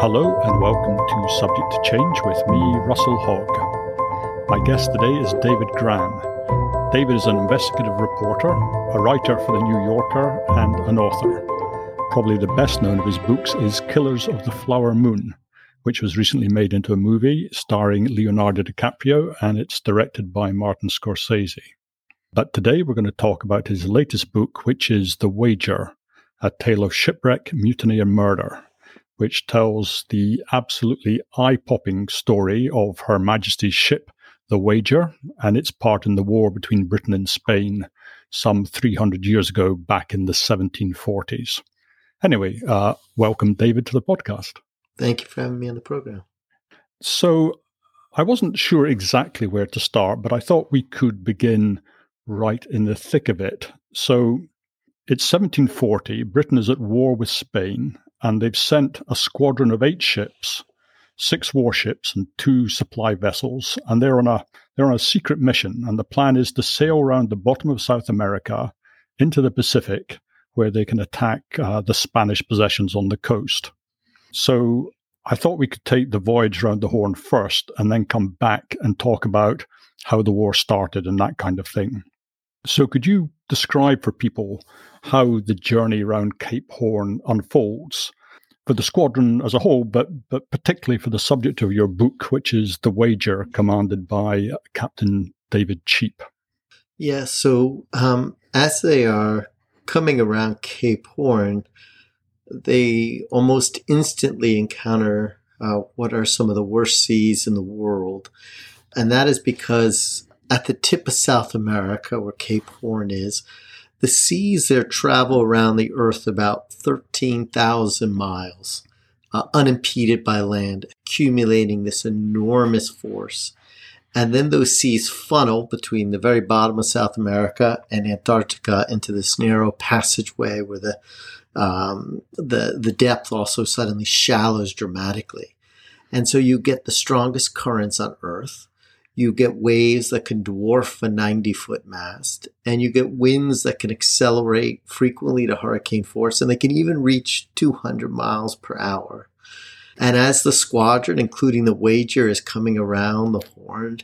Hello and welcome to Subject to Change with me, Russell Hogg. My guest today is David Grann. David is an investigative reporter, a writer for the New Yorker, and an author. Probably the best known of his books is Killers of the Flower Moon, which was recently made into a movie starring Leonardo DiCaprio and it's directed by Martin Scorsese. But today we're going to talk about his latest book, which is The Wager A Tale of Shipwreck, Mutiny, and Murder, which tells the absolutely eye popping story of Her Majesty's ship, The Wager, and its part in the war between Britain and Spain some 300 years ago back in the 1740s. Anyway, uh, welcome, David, to the podcast. Thank you for having me on the program. So, I wasn't sure exactly where to start, but I thought we could begin right in the thick of it. So, it's 1740. Britain is at war with Spain, and they've sent a squadron of eight ships, six warships, and two supply vessels, and they're on a they're on a secret mission. And the plan is to sail around the bottom of South America into the Pacific, where they can attack uh, the Spanish possessions on the coast. So I thought we could take the voyage around the Horn first, and then come back and talk about how the war started and that kind of thing. So, could you describe for people how the journey around Cape Horn unfolds for the squadron as a whole, but but particularly for the subject of your book, which is the wager commanded by Captain David Cheap. Yeah. So um, as they are coming around Cape Horn, they almost instantly encounter uh, what are some of the worst seas in the world, and that is because at the tip of South America, where Cape Horn is, the seas there travel around the Earth about 13,000 miles, uh, unimpeded by land, accumulating this enormous force. And then those seas funnel between the very bottom of South America and Antarctica into this narrow passageway where the um, the the depth also suddenly shallows dramatically, and so you get the strongest currents on Earth you get waves that can dwarf a 90 foot mast, and you get winds that can accelerate frequently to hurricane force, and they can even reach 200 miles per hour. And as the squadron, including the wager, is coming around the horn,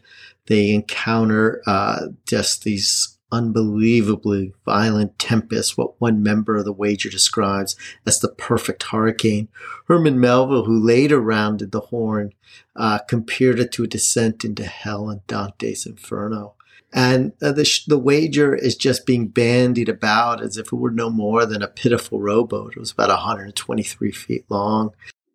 they encounter uh, just these unbelievably violent tempest, what one member of the wager describes as the perfect hurricane. Herman Melville, who later rounded the horn, uh, compared it to a descent into hell in Dante's Inferno. And uh, the, the wager is just being bandied about as if it were no more than a pitiful rowboat. It was about 123 feet long.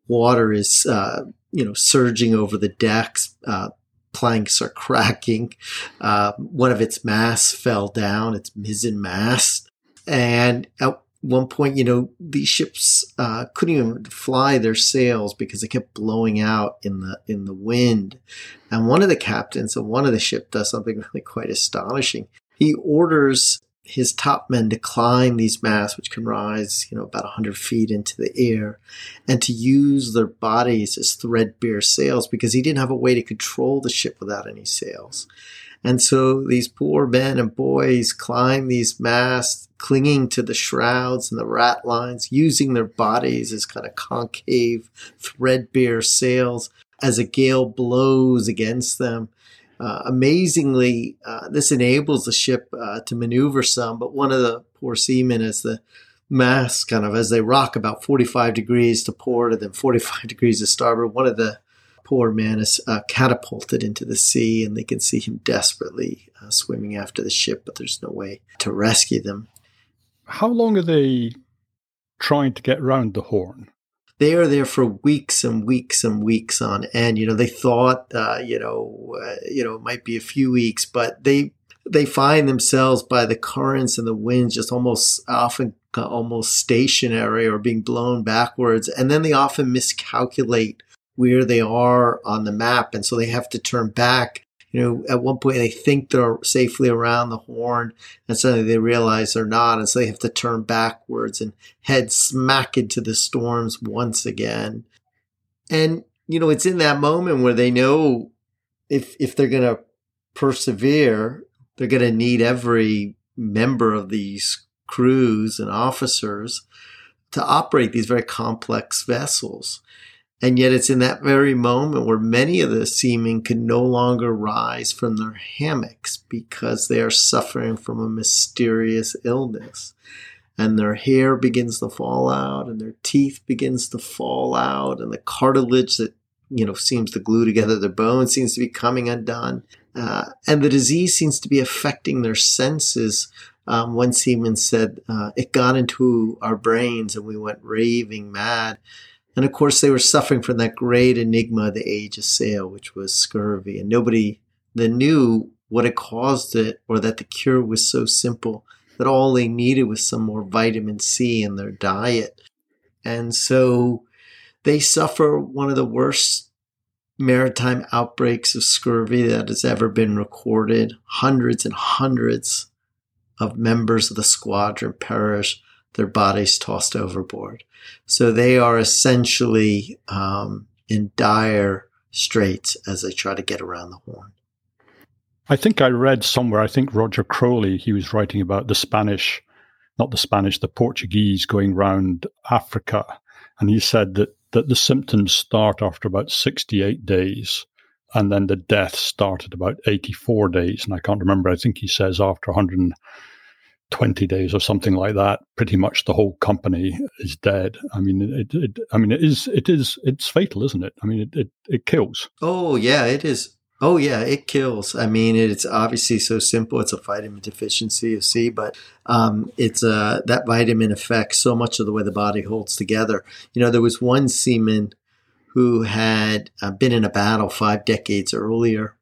Water is, uh, you know, surging over the decks. Uh, planks are cracking. Uh, one of its masts fell down, its mizzen mast. And at one point, you know, these ships uh, couldn't even fly their sails because they kept blowing out in the in the wind. And one of the captains of one of the ship does something really quite astonishing. He orders his top men to climb these masts, which can rise, you know, about 100 feet into the air, and to use their bodies as threadbare sails because he didn't have a way to control the ship without any sails. And so these poor men and boys climb these masts, clinging to the shrouds and the ratlines, using their bodies as kind of concave, threadbare sails as a gale blows against them uh, amazingly, uh, this enables the ship uh, to maneuver some, but one of the poor seamen, as the masts kind of as they rock about 45 degrees to port and then 45 degrees to starboard, one of the poor men is uh, catapulted into the sea, and they can see him desperately uh, swimming after the ship, but there's no way to rescue them. How long are they trying to get round the Horn? They are there for weeks and weeks and weeks on end. You know, they thought, uh, you know, uh, you know, it might be a few weeks, but they they find themselves by the currents and the winds just almost often almost stationary or being blown backwards, and then they often miscalculate where they are on the map, and so they have to turn back you know, at one point they think they're safely around the horn and suddenly they realize they're not. And so they have to turn backwards and head smack into the storms once again. And, you know, it's in that moment where they know if, if they're going to persevere, they're going to need every member of these crews and officers to operate these very complex vessels. And yet it's in that very moment where many of the seamen can no longer rise from their hammocks because they are suffering from a mysterious illness. And their hair begins to fall out and their teeth begins to fall out and the cartilage that, you know, seems to glue together their bones seems to be coming undone. Uh, and the disease seems to be affecting their senses. Um, one seaman said, uh, it got into our brains and we went raving mad. And of course, they were suffering from that great enigma the age of sail, which was scurvy. And nobody then knew what had caused it or that the cure was so simple that all they needed was some more vitamin C in their diet. And so they suffer one of the worst maritime outbreaks of scurvy that has ever been recorded. Hundreds and hundreds of members of the squadron perish, their bodies tossed overboard. So they are essentially um, in dire straits as they try to get around the horn. I think I read somewhere, I think Roger Crowley, he was writing about the Spanish, not the Spanish, the Portuguese going round Africa. And he said that, that the symptoms start after about 68 days. And then the death started about 84 days. And I can't remember, I think he says after 100, 20 days or something like that pretty much the whole company is dead. I mean it, it i mean it is it is it's fatal isn't it? I mean it, it, it kills. Oh yeah it is. Oh yeah it kills. I mean it's obviously so simple. It's a vitamin deficiency of c but um, it's uh, that vitamin affects so much of the way the body holds together. You know there was one seaman who had uh, been in a battle five decades earlier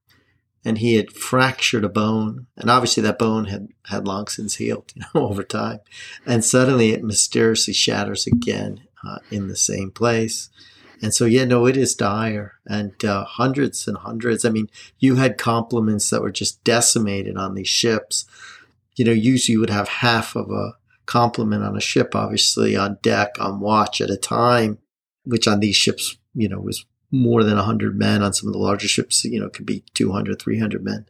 and he had fractured a bone, and obviously that bone had had long since healed, you know, over time, and suddenly it mysteriously shatters again uh, in the same place. And so, yeah, no, it is dire, and uh, hundreds and hundreds. I mean, you had complements that were just decimated on these ships. You know, usually you would have half of a complement on a ship, obviously on deck, on watch at a time, which on these ships, you know, was more than 100 men on some of the larger ships, you know, could be 200, 300 men.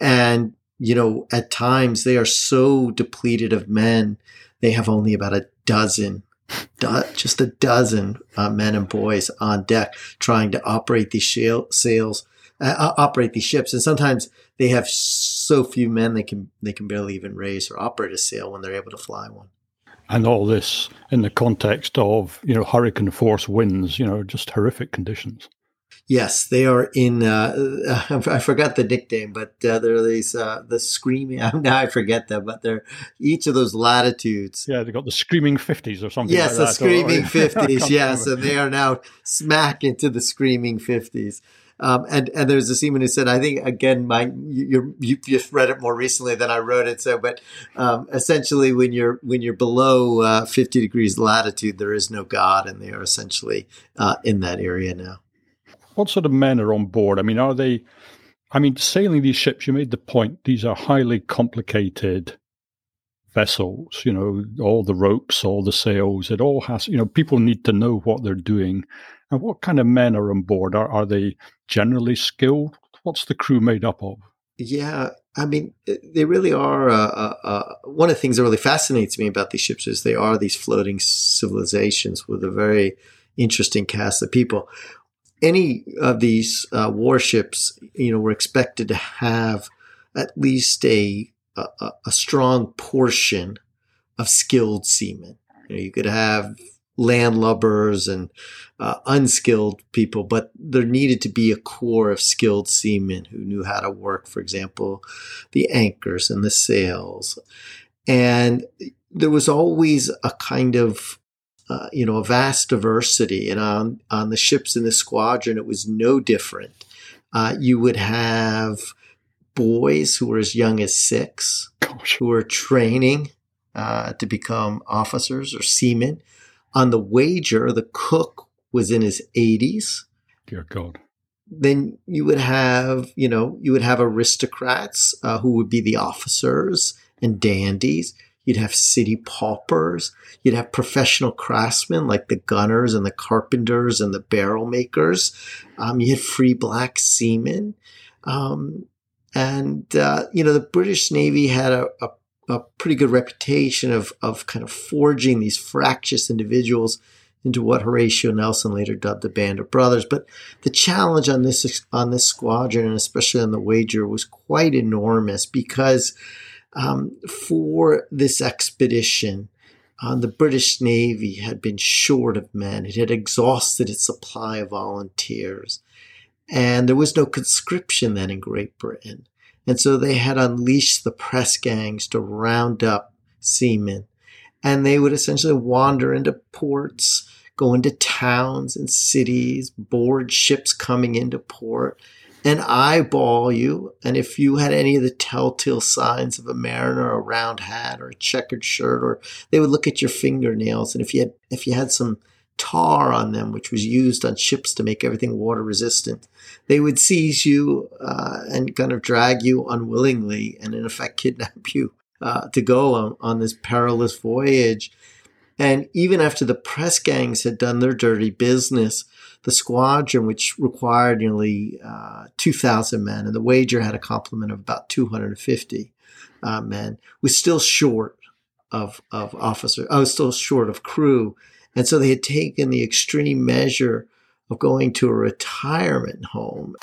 And, you know, at times they are so depleted of men, they have only about a dozen, do- just a dozen uh, men and boys on deck trying to operate these sails, uh, uh, operate these ships. And sometimes they have so few men they can they can barely even raise or operate a sail when they're able to fly one and all this in the context of you know hurricane force winds you know just horrific conditions. Yes they are in uh, i forgot the nickname but uh, there are these uh, the screaming now i forget them but they're each of those latitudes. Yeah they got the screaming 50s or something yes like the screaming 50s yes and they are now smack into the screaming 50s um, and and there's a seaman who said, I think again, my you you just read it more recently than I wrote it. So, but um, essentially, when you're when you're below uh, 50 degrees latitude, there is no God, and they are essentially uh, in that area now. What sort of men are on board? I mean, are they? I mean, sailing these ships. You made the point; these are highly complicated vessels, you know, all the ropes, all the sails, it all has, you know, people need to know what they're doing. And what kind of men are on board? Are, are they generally skilled? What's the crew made up of? Yeah, I mean, they really are. Uh, uh, uh, one of the things that really fascinates me about these ships is they are these floating civilizations with a very interesting cast of people. Any of these uh, warships, you know, were expected to have at least a a, a strong portion of skilled seamen. You, know, you could have landlubbers and uh, unskilled people, but there needed to be a core of skilled seamen who knew how to work, for example, the anchors and the sails. And there was always a kind of uh, you know, a vast diversity. And on, on the ships in the squadron, it was no different. Uh, you would have boys who were as young as six Gosh. who were training uh, to become officers or seamen. On the wager, the cook was in his 80s. Dear God. Then you would have, you know, you would have aristocrats uh, who would be the officers and dandies. You'd have city paupers. You'd have professional craftsmen like the gunners and the carpenters and the barrel makers. Um, you had free black seamen. Um, and, uh, you know, the British Navy had a, a, a, pretty good reputation of, of kind of forging these fractious individuals into what Horatio Nelson later dubbed the Band of Brothers. But the challenge on this on this squadron, and especially on the wager, was quite enormous because um, for this expedition, uh, the British Navy had been short of men. It had exhausted its supply of volunteers. And there was no conscription then in Great Britain. And so they had unleashed the press gangs to round up seamen. And they would essentially wander into ports, go into towns and cities, board ships coming into port, and eyeball you. And if you had any of the telltale signs of a mariner, a round hat or a checkered shirt, or they would look at your fingernails. And if you had, if you had some tar on them, which was used on ships to make everything water resistant, they would seize you uh, and kind of drag you unwillingly and in effect kidnap you uh, to go on, on this perilous voyage. And even after the press gangs had done their dirty business, the squadron, which required nearly uh, 2,000 men, and the wager had a complement of about 250 uh, men, was still short of, of officers. I was still short of crew. And so they had taken the extreme measure of going to a retirement home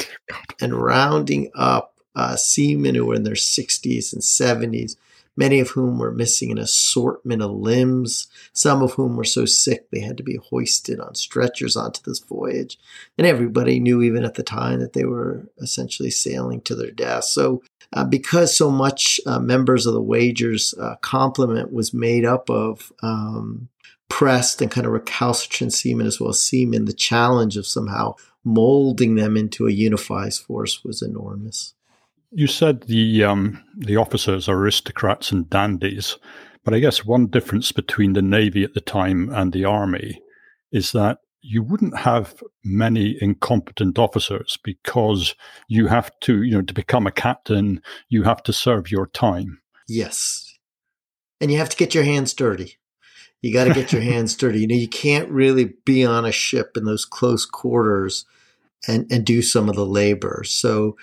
and rounding up uh, seamen who were in their 60s and 70s many of whom were missing an assortment of limbs, some of whom were so sick they had to be hoisted on stretchers onto this voyage. And everybody knew, even at the time, that they were essentially sailing to their death. So, uh, because so much uh, members of the Wagers uh, complement was made up of um, pressed and kind of recalcitrant seamen as well as seamen, the challenge of somehow molding them into a unified force was enormous. You said the um, the officers are aristocrats and dandies, but I guess one difference between the navy at the time and the army is that you wouldn't have many incompetent officers because you have to, you know, to become a captain, you have to serve your time. Yes, and you have to get your hands dirty. You got to get your hands dirty. You know, you can't really be on a ship in those close quarters and and do some of the labor. So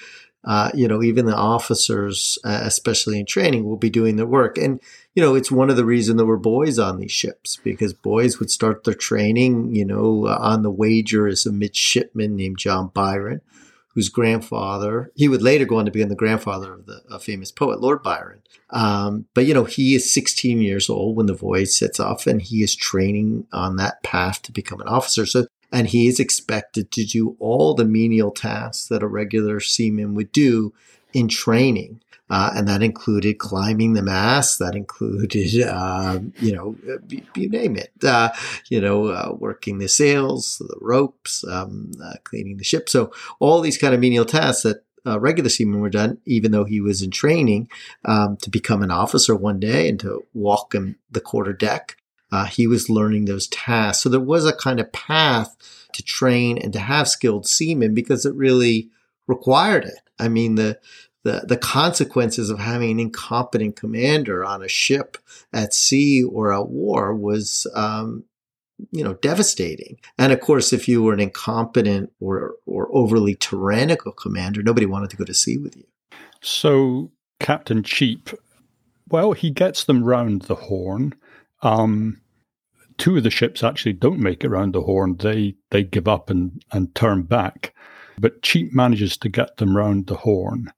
uh, you know, even the officers, uh, especially in training, will be doing their work. And, you know, it's one of the reasons there were boys on these ships because boys would start their training, you know, uh, on the wager as a midshipman named John Byron, whose grandfather, he would later go on to become the grandfather of the famous poet, Lord Byron. Um, but, you know, he is 16 years old when the voyage sets off and he is training on that path to become an officer. So and he is expected to do all the menial tasks that a regular seaman would do in training. Uh, and that included climbing the mast. That included, uh, you know, you, name it. Uh, you know, uh, working the sails, the ropes, um, uh, cleaning the ship. So all these kind of menial tasks that uh, regular seamen were done, even though he was in training um, to become an officer one day and to walk in the quarter deck uh, he was learning those tasks. So there was a kind of path to train and to have skilled seamen because it really required it. I mean, the the, the consequences of having an incompetent commander on a ship at sea or at war was, um, you know, devastating. And of course, if you were an incompetent or, or overly tyrannical commander, nobody wanted to go to sea with you. So Captain Cheap, well, he gets them round the horn. Um, two of the ships actually don't make it round the Horn. They they give up and, and turn back. But Cheap manages to get them round the Horn.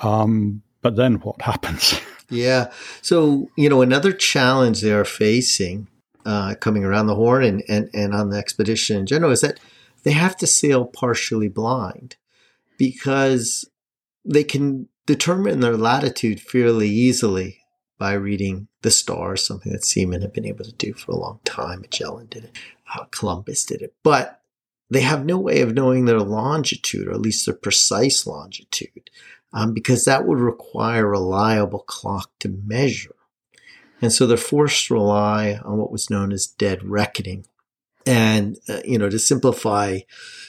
Um, but then what happens? Yeah. So, you know, another challenge they are facing uh, coming around the Horn and, and, and on the expedition in general is that they have to sail partially blind because they can determine their latitude fairly easily by reading the stars, something that seamen have been able to do for a long time. Magellan did it, uh, Columbus did it, but they have no way of knowing their longitude, or at least their precise longitude, um, because that would require a reliable clock to measure. And so they're forced to rely on what was known as dead reckoning. And, uh, you know, to simplify,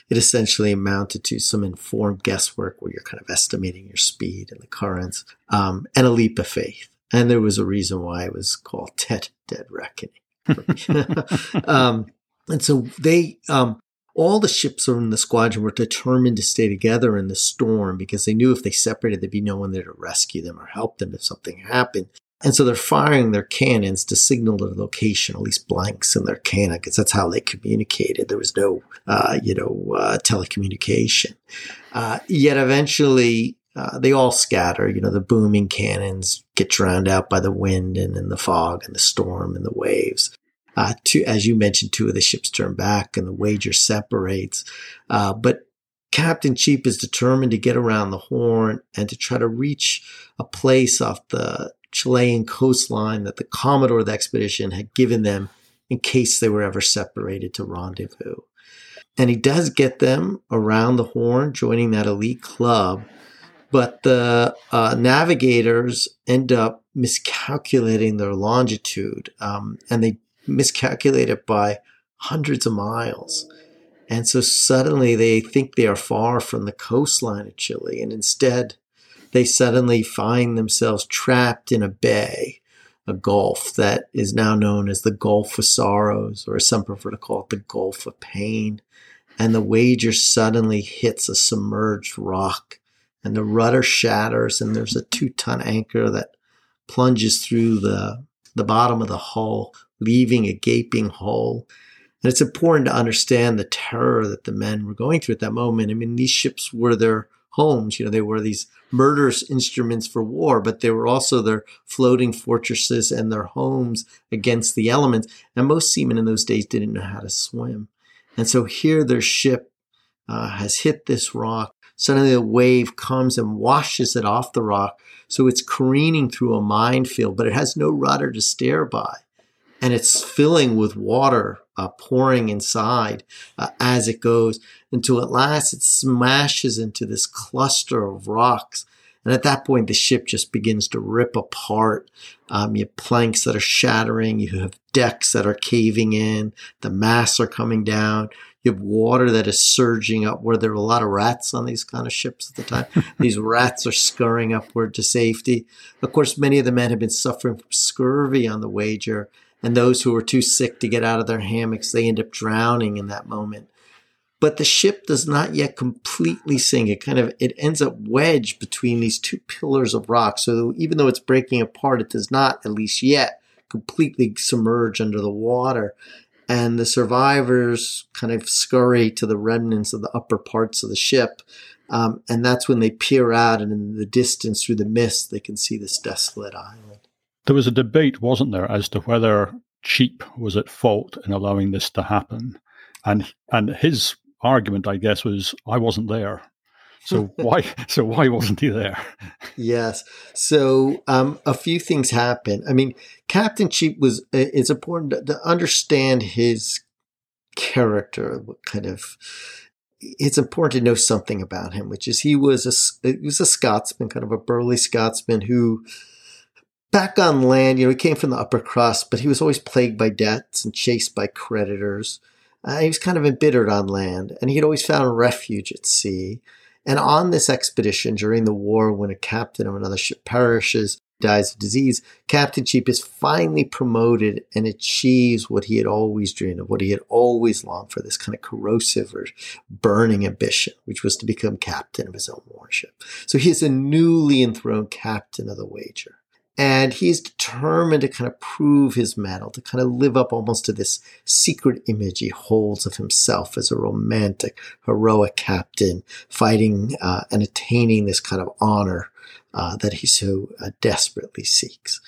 it essentially amounted to some informed guesswork where you're kind of estimating your speed and the currents, um, and a leap of faith. And there was a reason why it was called Tet Dead Reckoning. um, and so they, um, all the ships in the squadron were determined to stay together in the storm because they knew if they separated, there'd be no one there to rescue them or help them if something happened. And so they're firing their cannons to signal their location, at least blanks in their cannon, because that's how they communicated. There was no, uh, you know, uh, telecommunication. Uh, yet eventually, uh, they all scatter. You know, the booming cannons get drowned out by the wind and in the fog and the storm and the waves. Uh, two, as you mentioned, two of the ships turn back and the wager separates. Uh, but Captain Cheap is determined to get around the horn and to try to reach a place off the Chilean coastline that the Commodore of the expedition had given them in case they were ever separated to rendezvous. And he does get them around the horn, joining that elite club. But the uh, navigators end up miscalculating their longitude, um, and they miscalculate it by hundreds of miles. And so suddenly they think they are far from the coastline of Chile, and instead they suddenly find themselves trapped in a bay, a gulf that is now known as the Gulf of Sorrows, or some prefer to call it the Gulf of Pain. And the wager suddenly hits a submerged rock, and the rudder shatters, and there's a two ton anchor that plunges through the, the bottom of the hull, leaving a gaping hole. And it's important to understand the terror that the men were going through at that moment. I mean, these ships were their homes. You know, they were these murderous instruments for war, but they were also their floating fortresses and their homes against the elements. And most seamen in those days didn't know how to swim. And so here their ship uh, has hit this rock. Suddenly a wave comes and washes it off the rock. So it's careening through a minefield, but it has no rudder to steer by. And it's filling with water uh, pouring inside uh, as it goes until at last it smashes into this cluster of rocks. And at that point, the ship just begins to rip apart. Um, you have planks that are shattering. You have decks that are caving in. The masts are coming down. You have water that is surging up where there are a lot of rats on these kind of ships at the time. these rats are scurrying upward to safety. Of course, many of the men have been suffering from scurvy on the wager and those who are too sick to get out of their hammocks, they end up drowning in that moment. But the ship does not yet completely sink. It kind of it ends up wedged between these two pillars of rock. So even though it's breaking apart, it does not, at least yet, completely submerge under the water. And the survivors kind of scurry to the remnants of the upper parts of the ship. Um, and that's when they peer out, and in the distance through the mist, they can see this desolate island. There was a debate, wasn't there, as to whether Cheap was at fault in allowing this to happen, and and his argument, I guess, was I wasn't there. So why? So why wasn't he there? Yes. So um, a few things happen. I mean, Captain Cheap was. It's important to, to understand his character. What kind of it's important to know something about him, which is he was a he was a Scotsman, kind of a burly Scotsman who back on land, you know, he came from the upper crust, but he was always plagued by debts and chased by creditors. Uh, he was kind of embittered on land, and he had always found refuge at sea. And on this expedition during the war, when a captain of another ship perishes, dies of disease, Captain Cheap is finally promoted and achieves what he had always dreamed of, what he had always longed for, this kind of corrosive or burning ambition, which was to become captain of his own warship. So he is a newly enthroned captain of the wager. And he's determined to kind of prove his mettle, to kind of live up almost to this secret image he holds of himself as a romantic, heroic captain, fighting uh, and attaining this kind of honor uh, that he so uh, desperately seeks.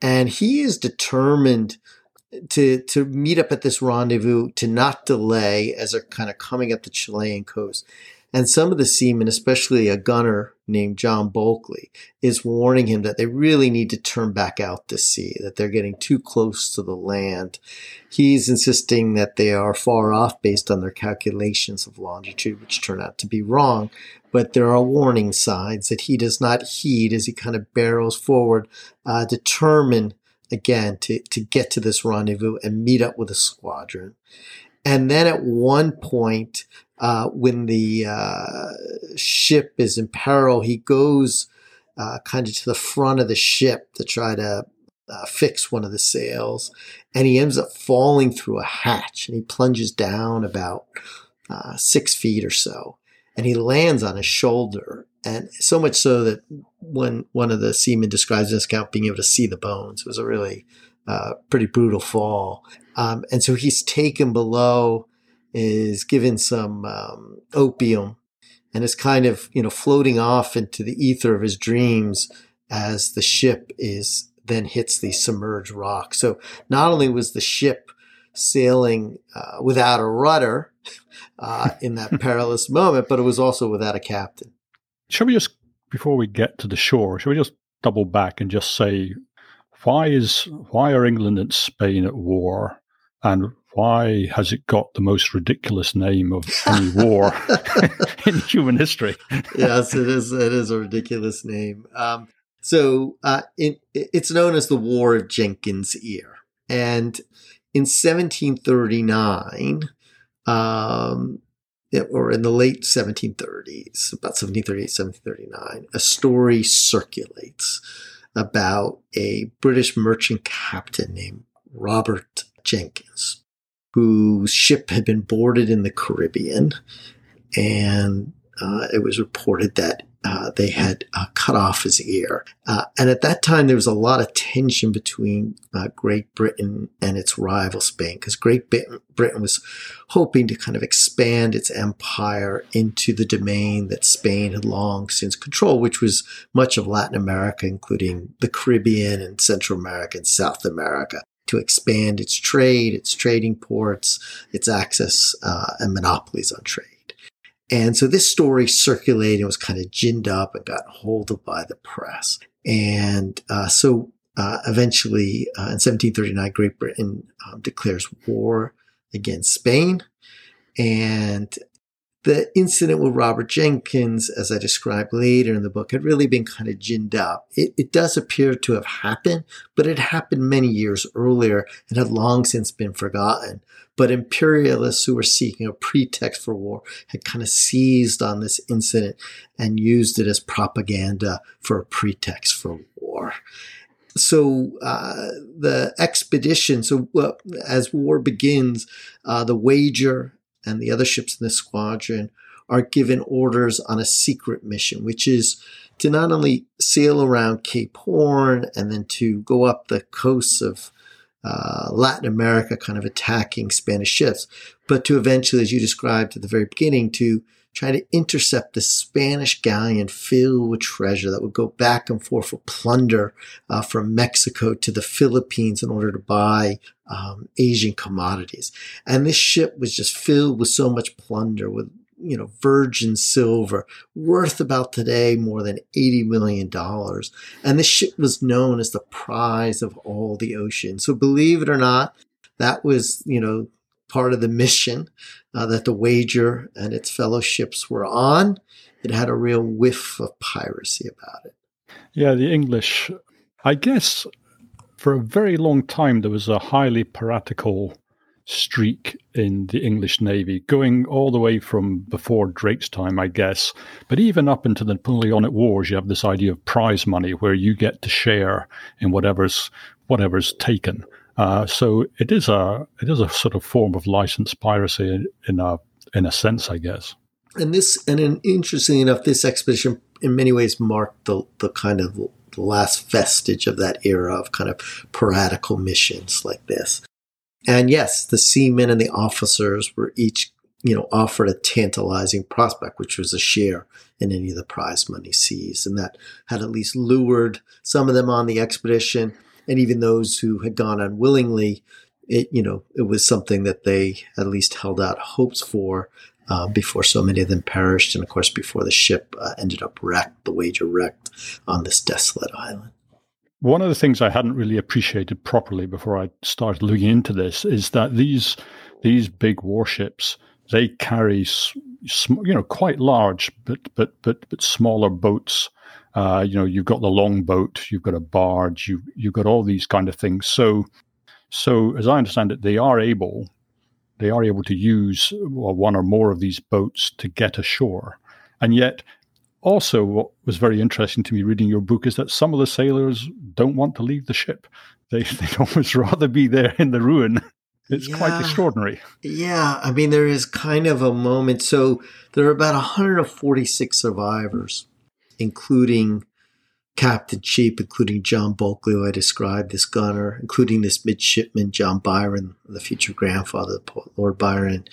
And he is determined to to meet up at this rendezvous, to not delay as they're kind of coming up the Chilean coast. And some of the seamen, especially a gunner named John Bulkeley, is warning him that they really need to turn back out to sea, that they're getting too close to the land. He's insisting that they are far off based on their calculations of longitude, which turn out to be wrong. But there are warning signs that he does not heed as he kind of barrels forward, uh, determined again to, to get to this rendezvous and meet up with a squadron. And then at one point, uh, when the uh, ship is in peril, he goes uh, kind of to the front of the ship to try to uh, fix one of the sails, and he ends up falling through a hatch, and he plunges down about uh, six feet or so, and he lands on his shoulder, and so much so that when one of the seamen describes this account being able to see the bones, it was a really uh, pretty brutal fall. Um, and so he's taken below, is given some um, opium, and is kind of you know floating off into the ether of his dreams as the ship is then hits the submerged rock. So not only was the ship sailing uh, without a rudder uh, in that perilous moment, but it was also without a captain. Shall we just, before we get to the shore, shall we just double back and just say why is why are England and Spain at war, and why has it got the most ridiculous name of any war in human history? yes, it is. It is a ridiculous name. Um, so uh, it, it's known as the War of Jenkins' Ear, and in 1739, um, or in the late 1730s, about 1738, 1739, a story circulates about a British merchant captain named Robert Jenkins, whose ship had been boarded in the Caribbean. And uh, it was reported that uh, they had uh, cut off his ear. Uh, and at that time, there was a lot of tension between uh, Great Britain and its rival Spain, because Great Britain was hoping to kind of expand its empire into the domain that Spain had long since controlled, which was much of Latin America, including the Caribbean and Central America and South America. To expand its trade, its trading ports, its access uh, and monopolies on trade. And so this story circulated and was kind of ginned up and got hold of by the press. And uh, so uh, eventually, uh, in 1739, Great Britain um, declares war against Spain. And the incident with Robert Jenkins, as I described later in the book, had really been kind of ginned up. It, it, does appear to have happened, but it happened many years earlier and had long since been forgotten. But imperialists who were seeking a pretext for war had kind of seized on this incident and used it as propaganda for a pretext for war. So uh, the expedition, so uh, as war begins, uh, the wager and the other ships in the squadron are given orders on a secret mission, which is to not only sail around Cape Horn and then to go up the coasts of uh, Latin America, kind of attacking Spanish ships, but to eventually, as you described at the very beginning, to try to intercept the Spanish galleon filled with treasure that would go back and forth for plunder uh, from Mexico to the Philippines in order to buy um, Asian commodities. And this ship was just filled with so much plunder, with you know, virgin silver worth about today more than $80 million. And this ship was known as the prize of all the ocean. So believe it or not, that was, you know, part of the mission uh, that the wager and its fellow ships were on. It had a real whiff of piracy about it. Yeah, the English, I guess for a very long time, there was a highly piratical streak in the English Navy, going all the way from before Drake's time, I guess. But even up into the Napoleonic Wars, you have this idea of prize money, where you get to share in whatever's whatever's taken. Uh, so it is a it is a sort of form of licensed piracy in, a in a sense, I guess. And this, and an, interestingly enough, this expedition in many ways marked the the kind of the last vestige of that era of kind of piratical missions like this. And yes, the seamen and the officers were each, you know, offered a tantalizing prospect, which was a share in any of the prize money seized. And that had at least lured some of them on the expedition. And even those who had gone unwillingly, it, you know, it was something that they at least held out hopes for uh, before so many of them perished. And of course, before the ship uh, ended up wrecked, the wager wrecked on this desolate island. One of the things I hadn't really appreciated properly before I started looking into this is that these these big warships they carry you know quite large but but but but smaller boats. Uh, you know, you've got the long boat, you've got a barge, you you've got all these kind of things. So so as I understand it, they are able they are able to use one or more of these boats to get ashore, and yet also, what was very interesting to me reading your book is that some of the sailors don't want to leave the ship. They they'd almost rather be there in the ruin. It's yeah. quite extraordinary. Yeah, I mean, there is kind of a moment. So there are about 146 survivors including Captain Cheap, including John Bulkeley, who I described, this gunner, including this midshipman, John Byron, the future grandfather of Lord Byron.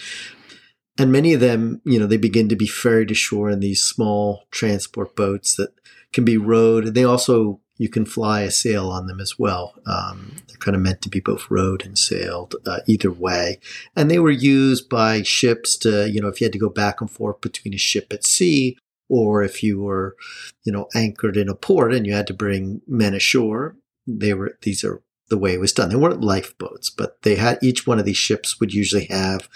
And many of them, you know, they begin to be ferried ashore in these small transport boats that can be rowed. And they also, you can fly a sail on them as well. Um, they're kind of meant to be both rowed and sailed uh, either way. And they were used by ships to, you know, if you had to go back and forth between a ship at sea or if you were, you know, anchored in a port and you had to bring men ashore, they were, these are the way it was done. They weren't lifeboats, but they had, each one of these ships would usually have,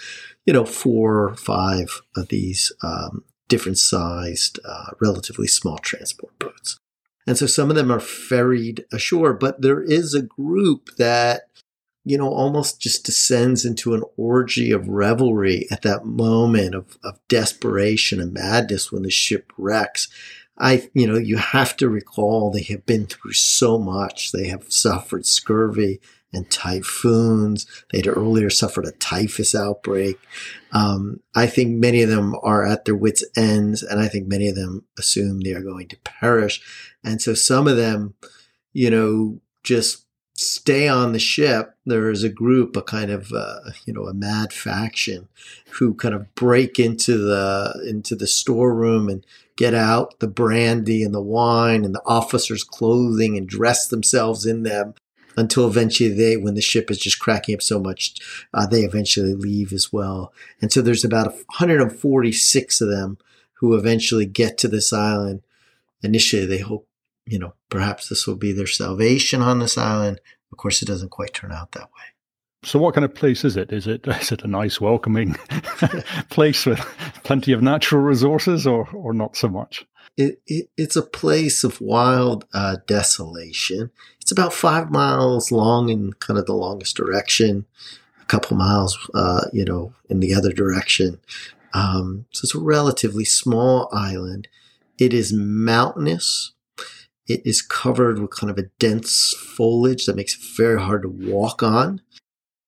you know, four or five of these, um, different sized, uh, relatively small transport boats. And so some of them are ferried ashore, but there is a group that you know, almost just descends into an orgy of revelry at that moment of, of desperation and madness when the ship wrecks. I, you know, you have to recall they have been through so much. They have suffered scurvy and typhoons. They had earlier suffered a typhus outbreak. Um, I think many of them are at their wits' ends, and I think many of them assume they are going to perish. And so some of them, you know, just stay on the ship, there is a group, a kind of uh, you know a mad faction, who kind of break into the into the storeroom and get out the brandy and the wine and the officers' clothing and dress themselves in them until eventually they, when the ship is just cracking up so much, uh, they eventually leave as well. And so there's about 146 of them who eventually get to this island. Initially, they hope you know, perhaps this will be their salvation on this island. Of course, it doesn't quite turn out that way. So, what kind of place is it? Is it is it a nice, welcoming place with plenty of natural resources, or or not so much? It, it it's a place of wild uh, desolation. It's about five miles long in kind of the longest direction, a couple miles, uh, you know, in the other direction. Um, so it's a relatively small island. It is mountainous. It is covered with kind of a dense foliage that makes it very hard to walk on.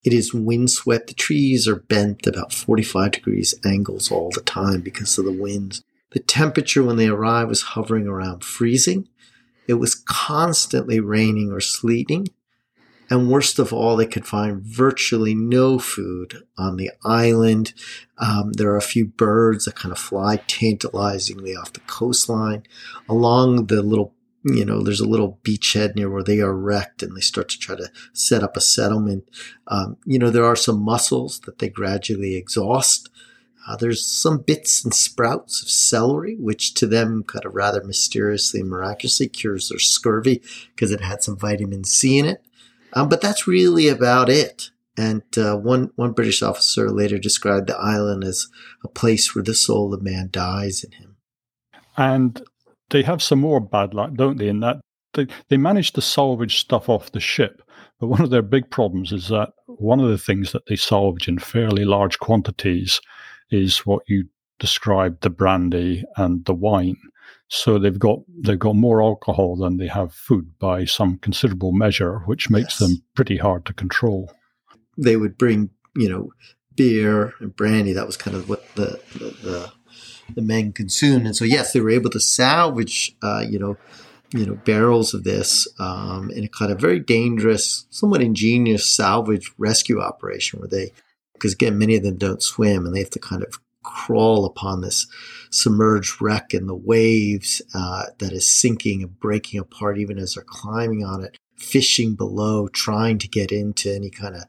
It is windswept. The trees are bent about 45 degrees angles all the time because of the winds. The temperature when they arrived was hovering around freezing. It was constantly raining or sleeting. And worst of all, they could find virtually no food on the island. Um, there are a few birds that kind of fly tantalizingly off the coastline. Along the little you know, there's a little beachhead near where they are wrecked and they start to try to set up a settlement. Um, you know, there are some mussels that they gradually exhaust. Uh, there's some bits and sprouts of celery, which to them kind of rather mysteriously and miraculously cures their scurvy because it had some vitamin C in it. Um, but that's really about it. And uh, one one British officer later described the island as a place where the soul of man dies in him. And they have some more bad luck, don't they? In that they they managed to salvage stuff off the ship, but one of their big problems is that one of the things that they salvage in fairly large quantities is what you described the brandy and the wine. So they've got they've got more alcohol than they have food by some considerable measure, which makes yes. them pretty hard to control. They would bring, you know, beer and brandy. That was kind of what the, the, the the men consumed. And so, yes, they were able to salvage, uh, you know, you know, barrels of this um, in a kind of very dangerous, somewhat ingenious salvage rescue operation where they, because again, many of them don't swim and they have to kind of crawl upon this submerged wreck and the waves uh, that is sinking and breaking apart even as they're climbing on it fishing below, trying to get into any kind of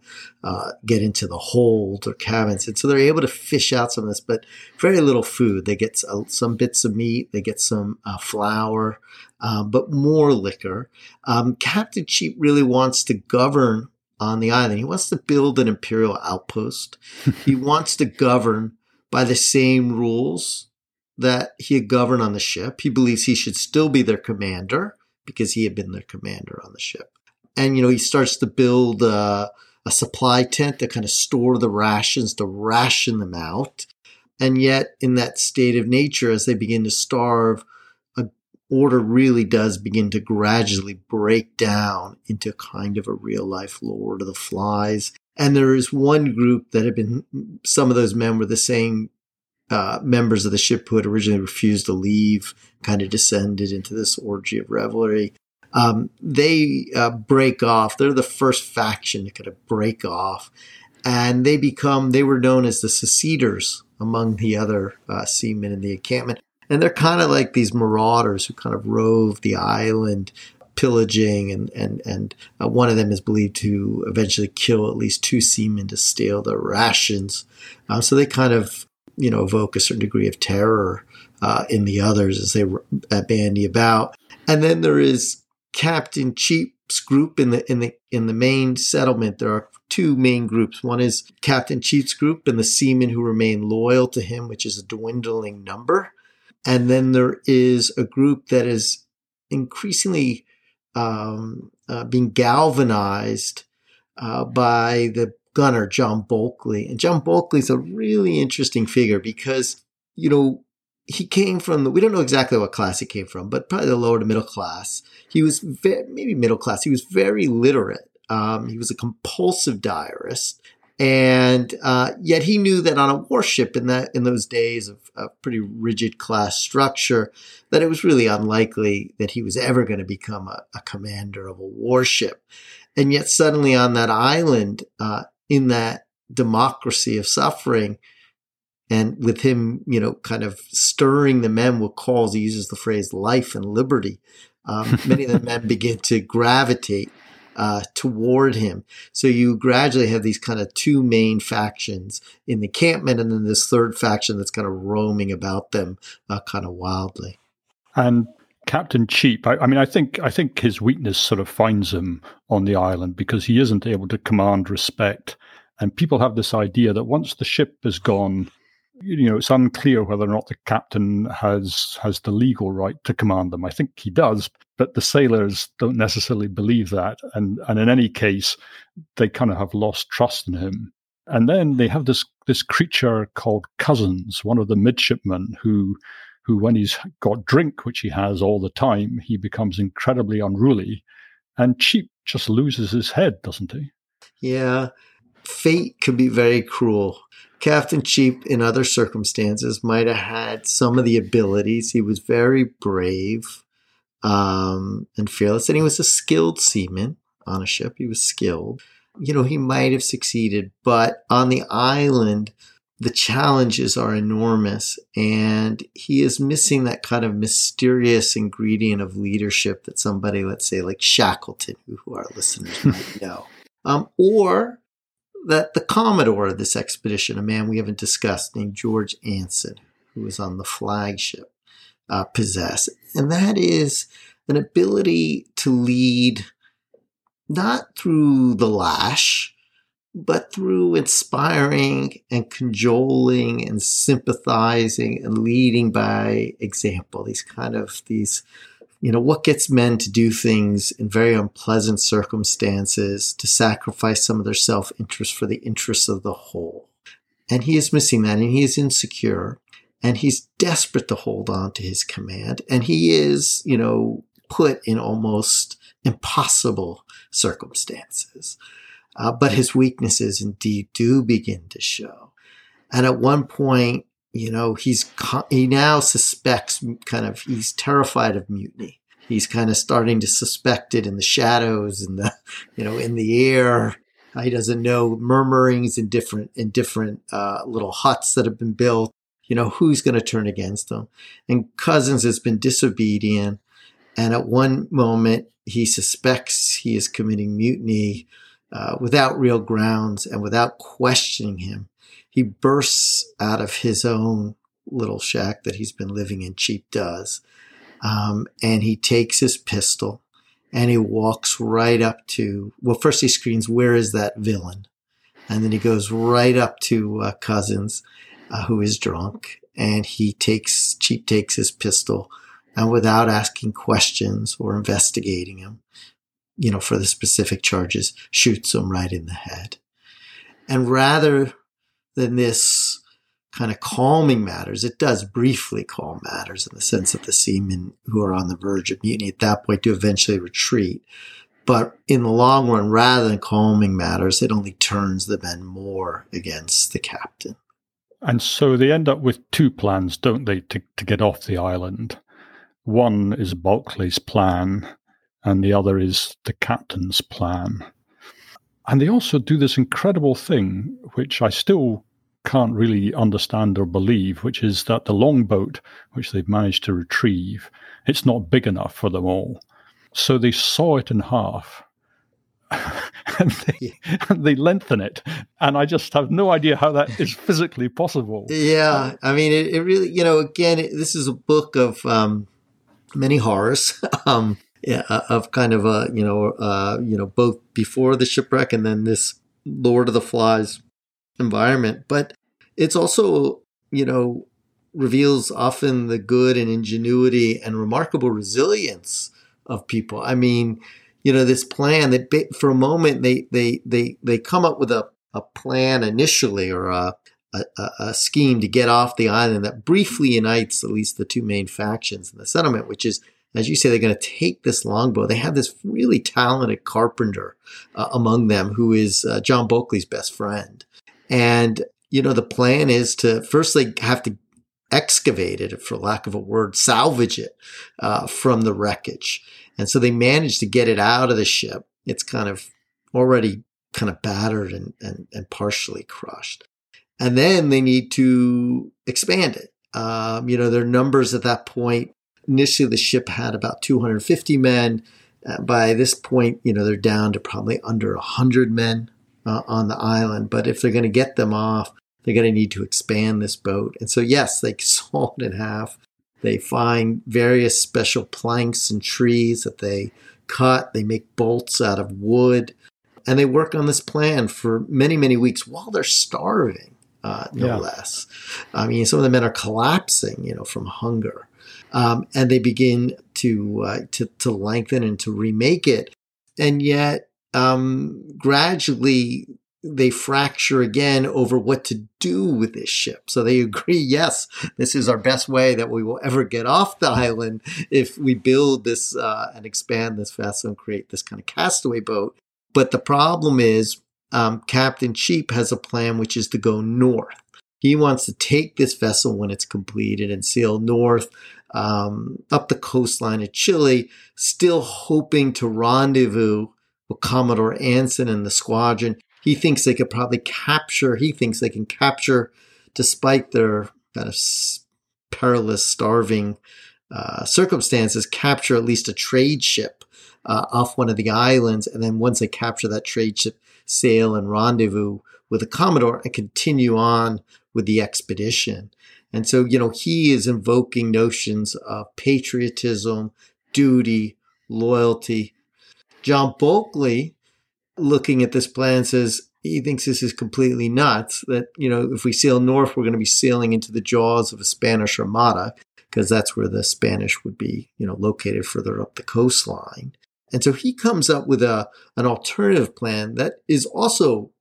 uh, get into the hold or cabins, and so they're able to fish out some of this, but very little food. They get some bits of meat, they get some uh, flour, um, but more liquor. Um, Captain Cheap really wants to govern on the island. He wants to build an imperial outpost. he wants to govern by the same rules that he had governed on the ship. He believes he should still be their commander because he had been the commander on the ship. And, you know, he starts to build uh, a supply tent to kind of store the rations, to ration them out. And yet, in that state of nature, as they begin to starve, a order really does begin to gradually break down into kind of a real life Lord of the Flies. And there is one group that had been, some of those men were the same uh, members of the ship who had originally refused to leave kind of descended into this orgy of revelry. Um, they uh, break off. They're the first faction to kind of break off, and they become. They were known as the seceders among the other uh, seamen in the encampment, and they're kind of like these marauders who kind of rove the island, pillaging, and and and uh, one of them is believed to eventually kill at least two seamen to steal their rations. Uh, so they kind of you know evoke a certain degree of terror uh, in the others as they uh, bandy about. And then there is Captain Cheap's group in the in the in the main settlement. There are two main groups. One is Captain Cheap's group and the seamen who remain loyal to him, which is a dwindling number. And then there is a group that is increasingly um, uh, being galvanized uh, by the gunner, John Bulkeley. And John Bulkeley is a really interesting figure because, you know, he came from the, we don't know exactly what class he came from, but probably the lower to middle class. He was maybe middle class. He was very literate. Um, he was a compulsive diarist. And uh, yet he knew that on a warship in that in those days of, a pretty rigid class structure, that it was really unlikely that he was ever going to become a, a, commander of a warship. And yet suddenly on that island, uh, in that democracy of suffering, and with him, you know, kind of stirring the men with calls, he uses the phrase life and liberty. Um, many of the men begin to gravitate uh, toward him. So you gradually have these kind of two main factions in the campment, and then this third faction that's kind of roaming about them uh, kind of wildly. And Captain Cheap, I, I, mean, I think I think his weakness sort of finds him on the island because he isn't able to command respect, and people have this idea that once the ship is gone, you know, it's unclear whether or not the captain has has the legal right to command them. I think he does, but the sailors don't necessarily believe that, and and in any case, they kind of have lost trust in him. And then they have this this creature called Cousins, one of the midshipmen who who when he's got drink, which he has all the time, he becomes incredibly unruly, and Cheap just loses his head, doesn't he? Yeah, fate can be very cruel Captain Cheap, in other circumstances, might have had some of the abilities. He was very brave um, and fearless, and he was a skilled seaman on a ship. He was skilled. You know, he might have succeeded, but on the island, the challenges are enormous, and he is missing that kind of mysterious ingredient of leadership that somebody, let's say, like Shackleton, who our listeners might know, um, or that the commodore of this expedition, a man we haven't discussed named George Anson, who was on the flagship, uh, possess. And that is an ability to lead not through the lash, but through inspiring and cajoling and sympathizing and leading by example. These kind of these you know, what gets men to do things in very unpleasant circumstances to sacrifice some of their self interest for the interests of the whole. And he is missing that and he is insecure and he's desperate to hold on to his command. And he is, you know, put in almost impossible circumstances. Uh, but his weaknesses indeed do begin to show. And at one point, you know, he's, he now suspects kind of, he's terrified of mutiny. He's kind of starting to suspect it in the shadows and the, you know, in the air. He doesn't know murmurings in different, in different, uh, little huts that have been built. You know, who's going to turn against him? And Cousins has been disobedient. And at one moment, he suspects he is committing mutiny uh, without real grounds and without questioning him he bursts out of his own little shack that he's been living in. Cheap does. Um, and he takes his pistol and he walks right up to, well, first he screams, Where is that villain? And then he goes right up to uh, Cousins, uh, who is drunk, and he takes, Cheap takes his pistol and without asking questions or investigating him, you know, for the specific charges, shoots him right in the head. And rather than this kind of calming matters. It does briefly calm matters in the sense that the seamen who are on the verge of mutiny at that point do eventually retreat. But in the long run, rather than calming matters, it only turns the men more against the captain. And so they end up with two plans, don't they, to, to get off the island? One is Bulkeley's plan, and the other is the captain's plan. And they also do this incredible thing, which I still can't really understand or believe, which is that the longboat, which they've managed to retrieve, it's not big enough for them all. So they saw it in half and, they, and they lengthen it. And I just have no idea how that is physically possible. Yeah. I mean, it, it really, you know, again, it, this is a book of um, many horrors. um, of kind of a you know uh, you know both before the shipwreck and then this Lord of the Flies environment, but it's also you know reveals often the good and ingenuity and remarkable resilience of people. I mean, you know, this plan that for a moment they they they they come up with a a plan initially or a a, a, scheme to get off the island that briefly unites at least the two main factions in the settlement, which is as you say, they're going to take this longboat. They have this really talented carpenter uh, among them who is uh, John Bulkeley's best friend. And, you know, the plan is to first they have to excavate it, for lack of a word, salvage it uh, from the wreckage. And so they manage to get it out of the ship. It's kind of already kind of battered and, and, and partially crushed. And then they need to expand it. Um, you know, their numbers at that point Initially, the ship had about 250 men. Uh, by this point, you know, they're down to probably under 100 men uh, on the island. But if they're going to get them off, they're going to need to expand this boat. And so, yes, they saw it in half. They find various special planks and trees that they cut. They make bolts out of wood. And they work on this plan for many, many weeks while they're starving, uh, no yeah. less. I mean, some of the men are collapsing, you know, from hunger um, and they begin to, uh, to to lengthen and to remake it, and yet um, gradually they fracture again over what to do with this ship. So they agree, yes, this is our best way that we will ever get off the island if we build this uh, and expand this vessel and create this kind of castaway boat. But the problem is, um, Captain Cheap has a plan which is to go north. He wants to take this vessel when it's completed and sail north um, up the coastline of Chile, still hoping to rendezvous with Commodore Anson and the squadron. He thinks they could probably capture, he thinks they can capture, despite their kind of perilous, starving uh, circumstances, capture at least a trade ship uh, off one of the islands. And then once they capture that trade ship, sail and rendezvous with the Commodore and continue on with the expedition. And so, you know, he is invoking notions of patriotism, duty, loyalty. John Bulkeley, looking at this plan, says he thinks this is completely nuts. That, you know, if we sail north, we're going to be sailing into the jaws of a Spanish armada, because that's where the Spanish would be, you know, located further up the coastline. And so he comes up with a, an alternative plan that is also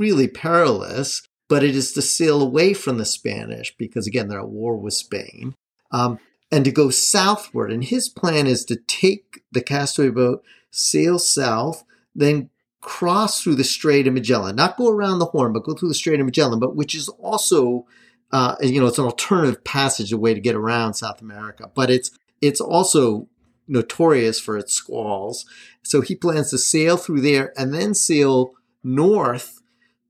really perilous but it is to sail away from the Spanish because, again, they're at war with Spain, um, and to go southward. And his plan is to take the castaway boat, sail south, then cross through the Strait of Magellan, not go around the Horn, but go through the Strait of Magellan, but which is also, uh, you know, it's an alternative passage, a way to get around South America, but it's it's also notorious for its squalls. So he plans to sail through there and then sail north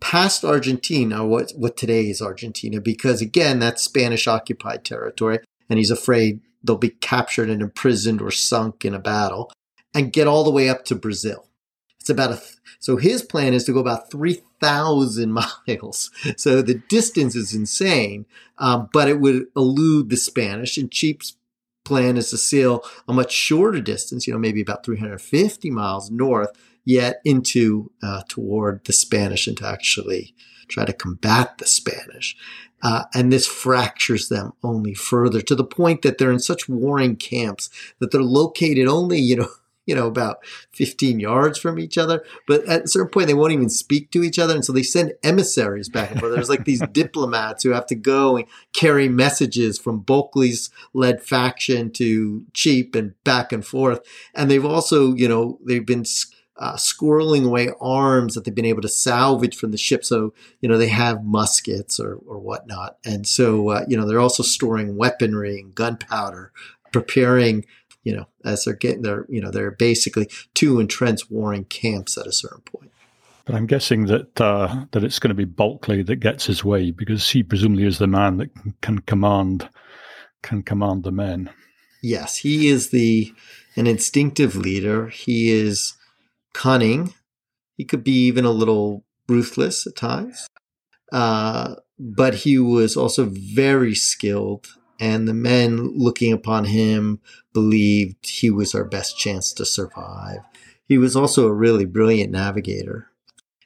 past Argentina, what, what today is Argentina, because again, that's Spanish occupied territory, and he's afraid they'll be captured and imprisoned or sunk in a battle, and get all the way up to Brazil. It's about a, th- so his plan is to go about 3,000 miles. So the distance is insane, um, but it would elude the Spanish, and Cheap's plan is to sail a much shorter distance, you know, maybe about 350 miles north yet into uh, toward the Spanish and to actually try to combat the Spanish. Uh, and this fractures them only further to the point that they're in such warring camps that they're located only, you know, you know, about 15 yards from each other. But at a certain point, they won't even speak to each other. And so they send emissaries back and forth. There's like these diplomats who have to go and carry messages from Bulkeley's led faction to Cheap and back and forth. And they've also, you know, they've been uh, squirreling away arms that they've been able to salvage from the ship. So, you know, they have muskets or, or whatnot. And so, uh, you know, they're also storing weaponry and gunpowder, preparing, you know, as they're getting there, you know, they're basically two entrenched warring camps at a certain point. But I'm guessing that uh, that it's going to be Bulkeley that gets his way because he presumably is the man that can command can command the men. Yes, he is the an instinctive leader. He is cunning. He could be even a little ruthless at times. Uh, but he was also very skilled, and the men looking upon him believed he was our best chance to survive. He was also a really brilliant navigator.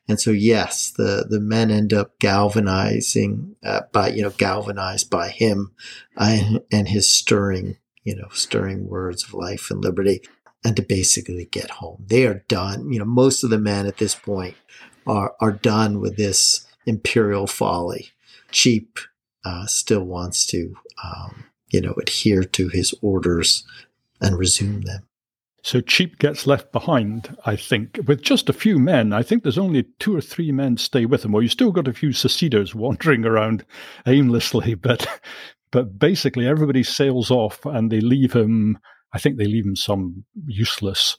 And so, yes, the, the men end up galvanizing uh, by, you know, galvanized by him uh, and his stirring, you know, stirring words of life and liberty and to basically get home. They are done. You know, most of the men at this point are, are done with this imperial folly. Cheap uh, still wants to, um, you know, adhere to his orders and resume them. So Cheap gets left behind, I think, with just a few men. I think there's only two or three men stay with him. Well, you still got a few seceders wandering around aimlessly, but but basically everybody sails off and they leave him. I think they leave him some useless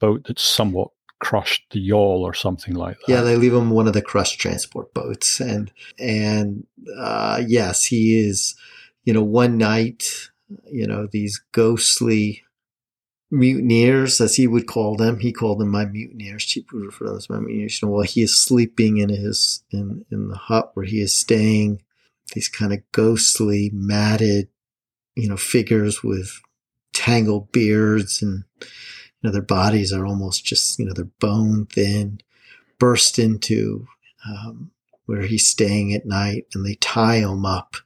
boat that's somewhat crushed, the yawl or something like that. Yeah, they leave him one of the crushed transport boats, and and uh, yes, he is. You know, one night, you know, these ghostly mutineers, as he would call them. He called them my mutineers. Cheap would refer to them as my mutineers. You know, while he is sleeping in his in in the hut where he is staying, these kind of ghostly, matted, you know, figures with tangled beards and you know their bodies are almost just you know they're bone thin, burst into um, where he's staying at night, and they tie him up,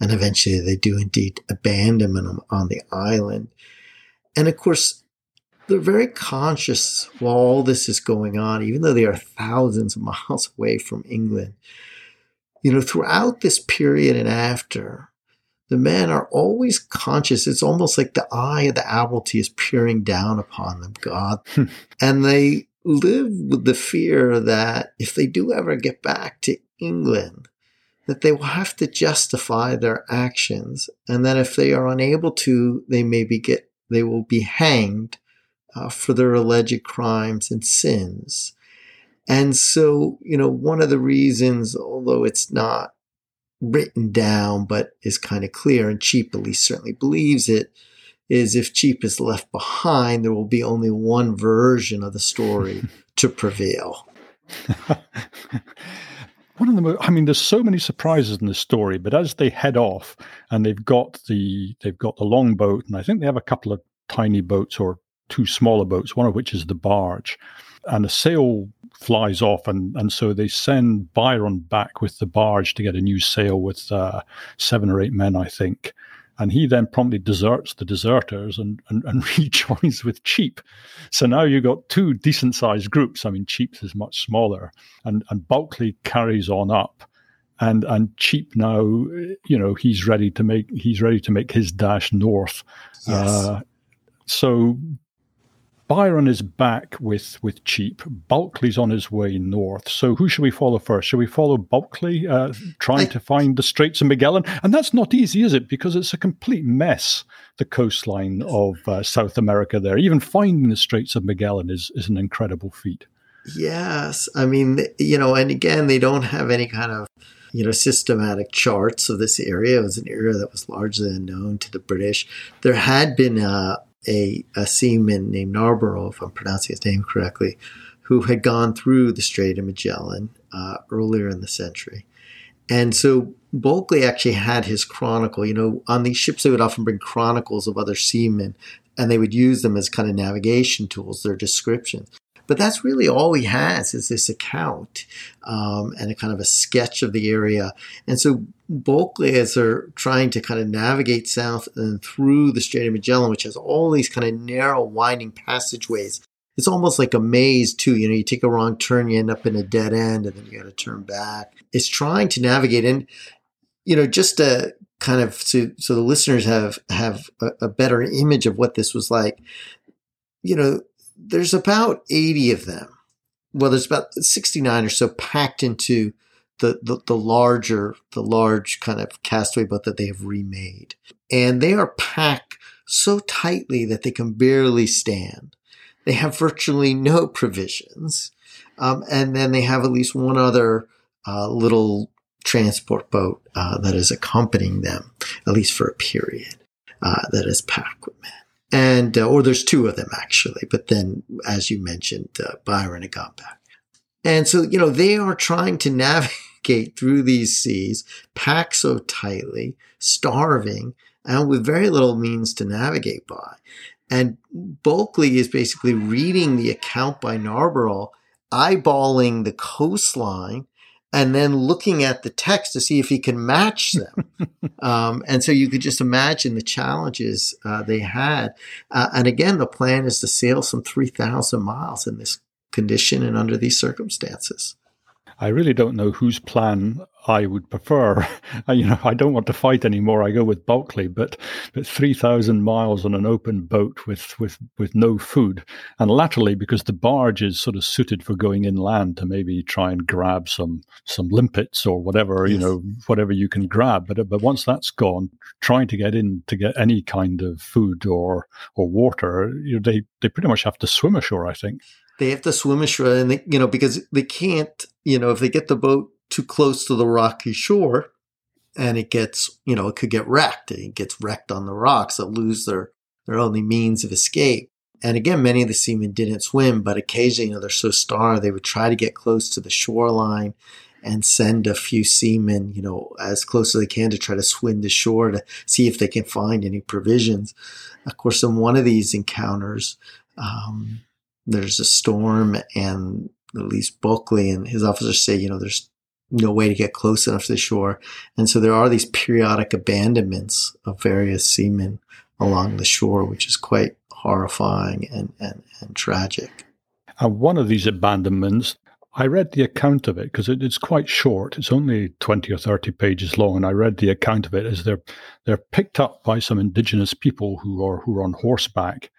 and eventually they do indeed abandon him on the island and of course, they're very conscious while all this is going on, even though they are thousands of miles away from England. You know, throughout this period and after, the men are always conscious. It's almost like the eye of the Admiralty is peering down upon them, God. Hmm. and they live with the fear that if they do ever get back to England, that they will have to justify their actions. And that if they are unable to, they maybe get they will be hanged uh, for their alleged crimes and sins. And so, you know, one of the reasons, although it's not written down, but is kind of clear, and Cheap at least certainly believes it, is if Cheap is left behind, there will be only one version of the story to prevail. one of the most, I mean, there's so many surprises in this story, but as they head off and they've got the they've got the longboat, and I think they have a couple of tiny boats or two smaller boats, one of which is the barge, and a sail flies off, and and so they send Byron back with the barge to get a new sail with uh, seven or eight men, I think. And he then promptly deserts the deserters and, and, and rejoins with Cheap. So now you've got two decent sized groups. I mean, Cheap's is much smaller. And, and Bulkeley carries on up. And, and Cheap now, you know, he's ready to make he's ready to make his dash north. Yes. Uh, so Byron is back with with Cheap. Bulkeley's on his way north. So who should we follow first? Should we follow Bulkeley, uh, trying I, to find the Straits of Magellan? And that's not easy, is it? Because it's a complete mess. The coastline of uh, South America there. Even finding the Straits of Magellan is is an incredible feat. Yes, I mean you know, and again, they don't have any kind of you know, systematic charts of this area. It was an area that was largely unknown to the British. There had been a, a, a seaman named Narborough, if I'm pronouncing his name correctly, who had gone through the Strait of Magellan uh, earlier in the century. And so Bulkeley actually had his chronicle. You know, on these ships, they would often bring chronicles of other seamen, and they would use them as kind of navigation tools, their descriptions. But that's really all he has is this account um, and a kind of a sketch of the area. And so Bulkeley, as they're trying to kind of navigate south and through the Strait of Magellan, which has all these kind of narrow, winding passageways, it's almost like a maze too. You know, you take a wrong turn, you end up in a dead end, and then you got to turn back. It's trying to navigate, and you know, just to kind of so so the listeners have have a, a better image of what this was like. You know, there's about 80 of them. Well, there's about 69 or so packed into the, the, the larger, the large kind of castaway boat that they have remade. And they are packed so tightly that they can barely stand. They have virtually no provisions. Um, and then they have at least one other uh, little transport boat uh, that is accompanying them, at least for a period, uh, that is packed with men. And, uh, or there's two of them actually, but then, as you mentioned, uh, Byron had gone back. And so, you know, they are trying to navigate through these seas, packed so tightly, starving, and with very little means to navigate by. And Bulkeley is basically reading the account by Narborough, eyeballing the coastline, and then looking at the text to see if he can match them. um, and so you could just imagine the challenges uh, they had. Uh, and again, the plan is to sail some 3,000 miles in this condition and under these circumstances. I really don't know whose plan I would prefer. you know, I don't want to fight anymore. I go with Bulkeley, but but three thousand miles on an open boat with with with no food, and latterly because the barge is sort of suited for going inland to maybe try and grab some some limpets or whatever yes. you know whatever you can grab. But but once that's gone, trying to get in to get any kind of food or or water, you know, they they pretty much have to swim ashore. I think they have to swim ashore and they, you know because they can't you know if they get the boat too close to the rocky shore and it gets you know it could get wrecked it gets wrecked on the rocks they'll lose their their only means of escape and again many of the seamen didn't swim but occasionally you know they're so starved they would try to get close to the shoreline and send a few seamen, you know, as close as they can to try to swim to shore to see if they can find any provisions. Of course, in one of these encounters, um, there's a storm and at least Bulkeley and his officers say, you know, there's no way to get close enough to the shore. And so there are these periodic abandonments of various seamen along the shore, which is quite horrifying and, and, and tragic. And one of these abandonments, I read the account of it because it, it's quite short. It's only 20 or 30 pages long. And I read the account of it as they're, they're picked up by some indigenous people who are, who are on horseback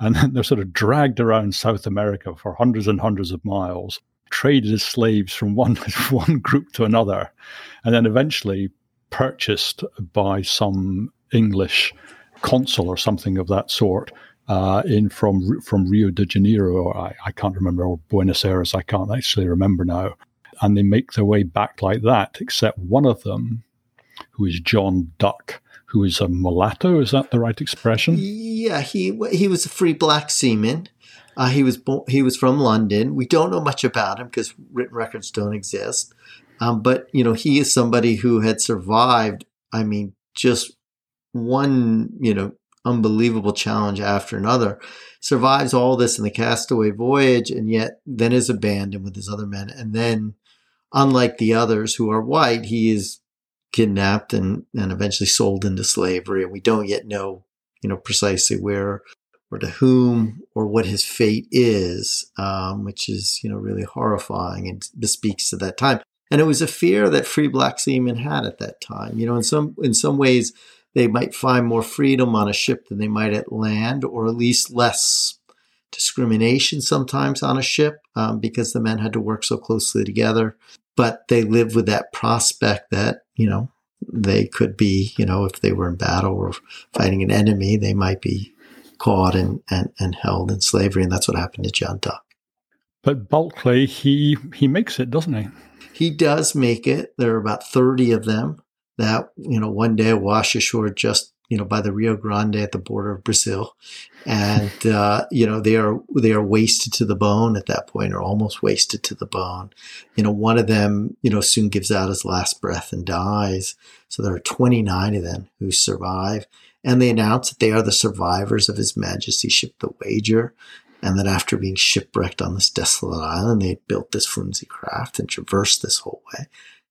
and then they're sort of dragged around South America for hundreds and hundreds of miles, traded as slaves from one one group to another, and then eventually purchased by some English consul or something of that sort uh, in from from Rio de Janeiro, or I, I can't remember, or Buenos Aires, I can't actually remember now. And they make their way back like that, except one of them, who is John Duck, who is a mulatto. Is that the right expression? Yeah, he he was a free black seaman. Uh, he was born, he was from London. We don't know much about him because written records don't exist. Um, but you know, he is somebody who had survived. I mean, just one you know unbelievable challenge after another. Survives all this in the castaway voyage, and yet then is abandoned with his other men. And then, unlike the others who are white, he is kidnapped and, and eventually sold into slavery. And we don't yet know, you know, precisely where or to whom or what his fate is, um, which is, you know, really horrifying and bespeaks to that time. And it was a fear that free black seamen had at that time. You know, in some in some ways, they might find more freedom on a ship than they might at land, or at least less discrimination sometimes on a ship um, because the men had to work so closely together but they lived with that prospect that, you know, they could be, you know, if they were in battle or fighting an enemy, they might be caught and, and, and held in slavery. And that's what happened to John Duck. But Bulkeley, he, he makes it, doesn't he? He does make it. There are about 30 of them that, you know, one day wash ashore just you know, by the Rio Grande at the border of Brazil, and uh, you know they are they are wasted to the bone at that point, or almost wasted to the bone. You know, one of them, you know, soon gives out his last breath and dies. So there are 29 of them who survive, and they announce that they are the survivors of His Majesty's ship, the Wager, and that after being shipwrecked on this desolate island, they had built this flimsy craft and traversed this whole way.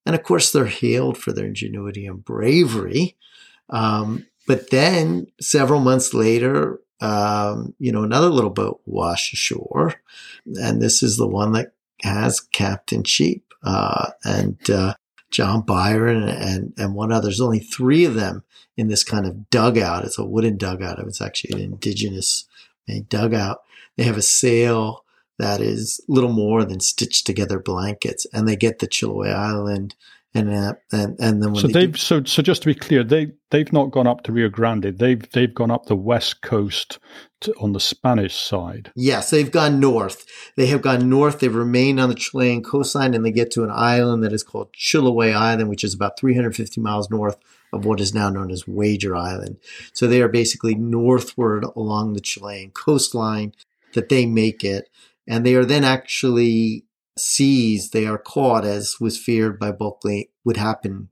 And of course, they're hailed for their ingenuity and bravery. Um, but then several months later, um, you know, another little boat washed ashore. And this is the one that has Captain Cheap uh, and uh, John Byron and, and one other. There's only three of them in this kind of dugout. It's a wooden dugout. It's actually an indigenous dugout. They have a sail that is little more than stitched together blankets, and they get the Chiloé Island and uh, and and then so they have so so just to be clear, they they've not gone up to Rio Grande. They've they've gone up the west coast to, on the Spanish side. Yes, they've gone north. They have gone north. They've remained on the Chilean coastline, and they get to an island that is called Chiloé Island, which is about 350 miles north of what is now known as Wager Island. So they are basically northward along the Chilean coastline that they make it, and they are then actually seized, they are caught, as was feared by Bulkeley would happen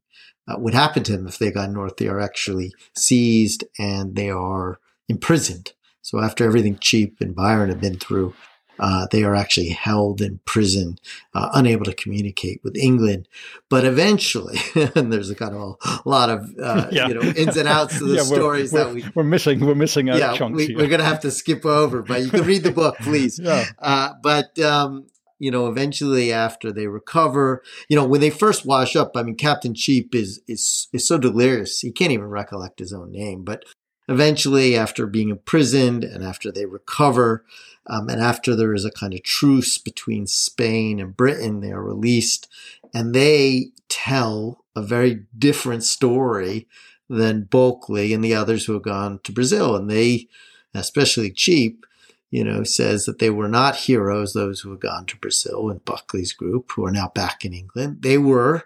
uh, would happen to them if they got north. They are actually seized and they are imprisoned. So after everything Cheap and Byron have been through, uh, they are actually held in prison, uh, unable to communicate with England. But eventually, and there's a kind of a lot of uh, yeah. you know ins and outs of the yeah, stories we're, that we we're missing. We're missing out yeah, chunks. We, are going to have to skip over, but you can read the book, please. yeah. Uh, but um, you know, eventually after they recover, you know, when they first wash up, I mean, Captain Cheap is, is, is so delirious. He can't even recollect his own name, but eventually after being imprisoned and after they recover, um, and after there is a kind of truce between Spain and Britain, they are released and they tell a very different story than Bulkeley and the others who have gone to Brazil. And they, especially Cheap, you know, says that they were not heroes, those who had gone to Brazil and Bulkeley's group, who are now back in England. They were,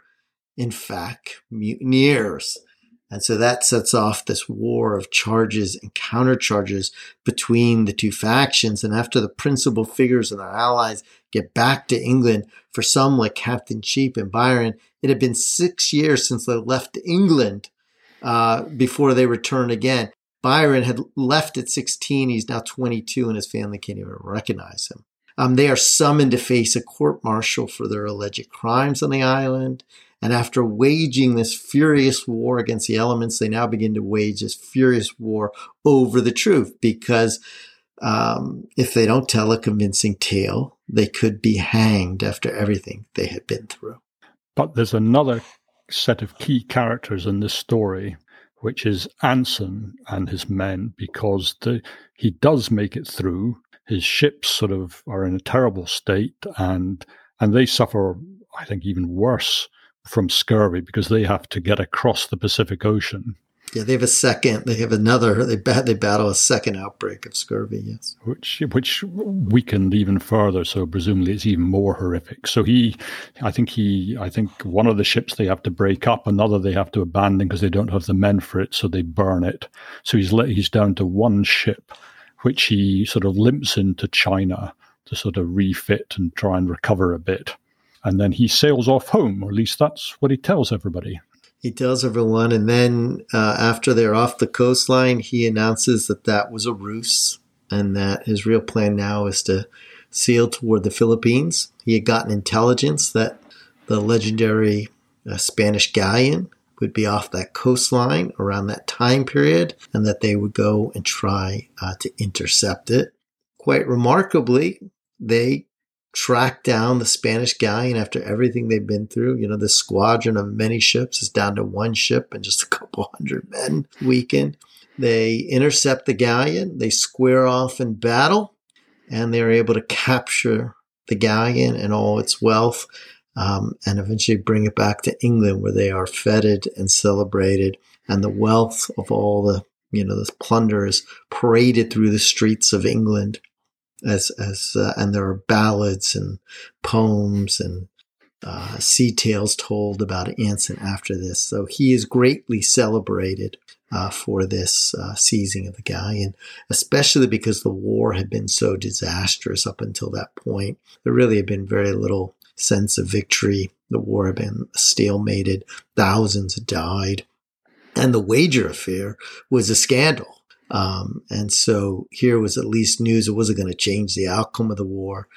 in fact, mutineers. And so that sets off this war of charges and countercharges between the two factions. And after the principal figures and their allies get back to England, for some like Captain Cheap and Byron, it had been six years since they left England uh, before they returned again. Byron had left at 16. He's now 22 and his family can't even recognize him. Um, they are summoned to face a court martial for their alleged crimes on the island. And after waging this furious war against the elements, they now begin to wage this furious war over the truth because um, if they don't tell a convincing tale, they could be hanged after everything they had been through. But there's another set of key characters in this story which is Anson and his men, because the, he does make it through. His ships sort of are in a terrible state, and and they suffer, I think, even worse from scurvy because they have to get across the Pacific Ocean yeah, they have a second. They have another. They bat, they battle a second outbreak of scurvy. Yes, which which weakened even further. So presumably it's even more horrific. So he, I think he, I think one of the ships they have to break up, another they have to abandon because they don't have the men for it. So they burn it. So he's let, he's down to one ship, which he sort of limps into China to sort of refit and try and recover a bit. And then he sails off home, or at least that's what he tells everybody. He tells everyone, and then uh, after they're off the coastline, he announces that that was a ruse and that his real plan now is to sail toward the Philippines. He had gotten intelligence that the legendary uh, Spanish galleon would be off that coastline around that time period and that they would go and try uh, to intercept it. Quite remarkably, they track down the Spanish galleon after everything they've been through. You know, the squadron of many ships is down to one ship and just a couple hundred men weakened. They intercept the galleon, they square off in battle, and they're able to capture the galleon and all its wealth. Um, and eventually bring it back to England where they are feted and celebrated and the wealth of all the, you know, the plunder is paraded through the streets of England as as uh, and there are ballads and poems and uh, sea tales told about Anson after this. So he is greatly celebrated uh, for this uh, seizing of the galleon, especially because the war had been so disastrous up until that point. There really had been very little sense of victory. The war had been stalemated. Thousands had died. And the wager affair was a scandal. Um, and so here was at least news it wasn't going to change the outcome of the war.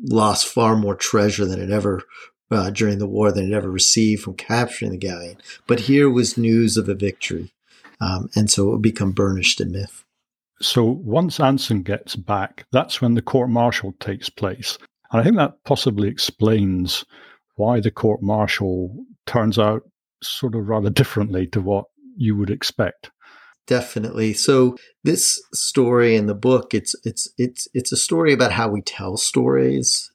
Lost far more treasure than it ever uh, during the war than it ever received from capturing the galleon. But here was news of a victory, um, and so it would become burnished in myth. So once Anson gets back, that's when the court martial takes place, and I think that possibly explains why the court martial turns out sort of rather differently to what you would expect definitely. So this story in the book, it's it's it's it's a story about how we tell stories,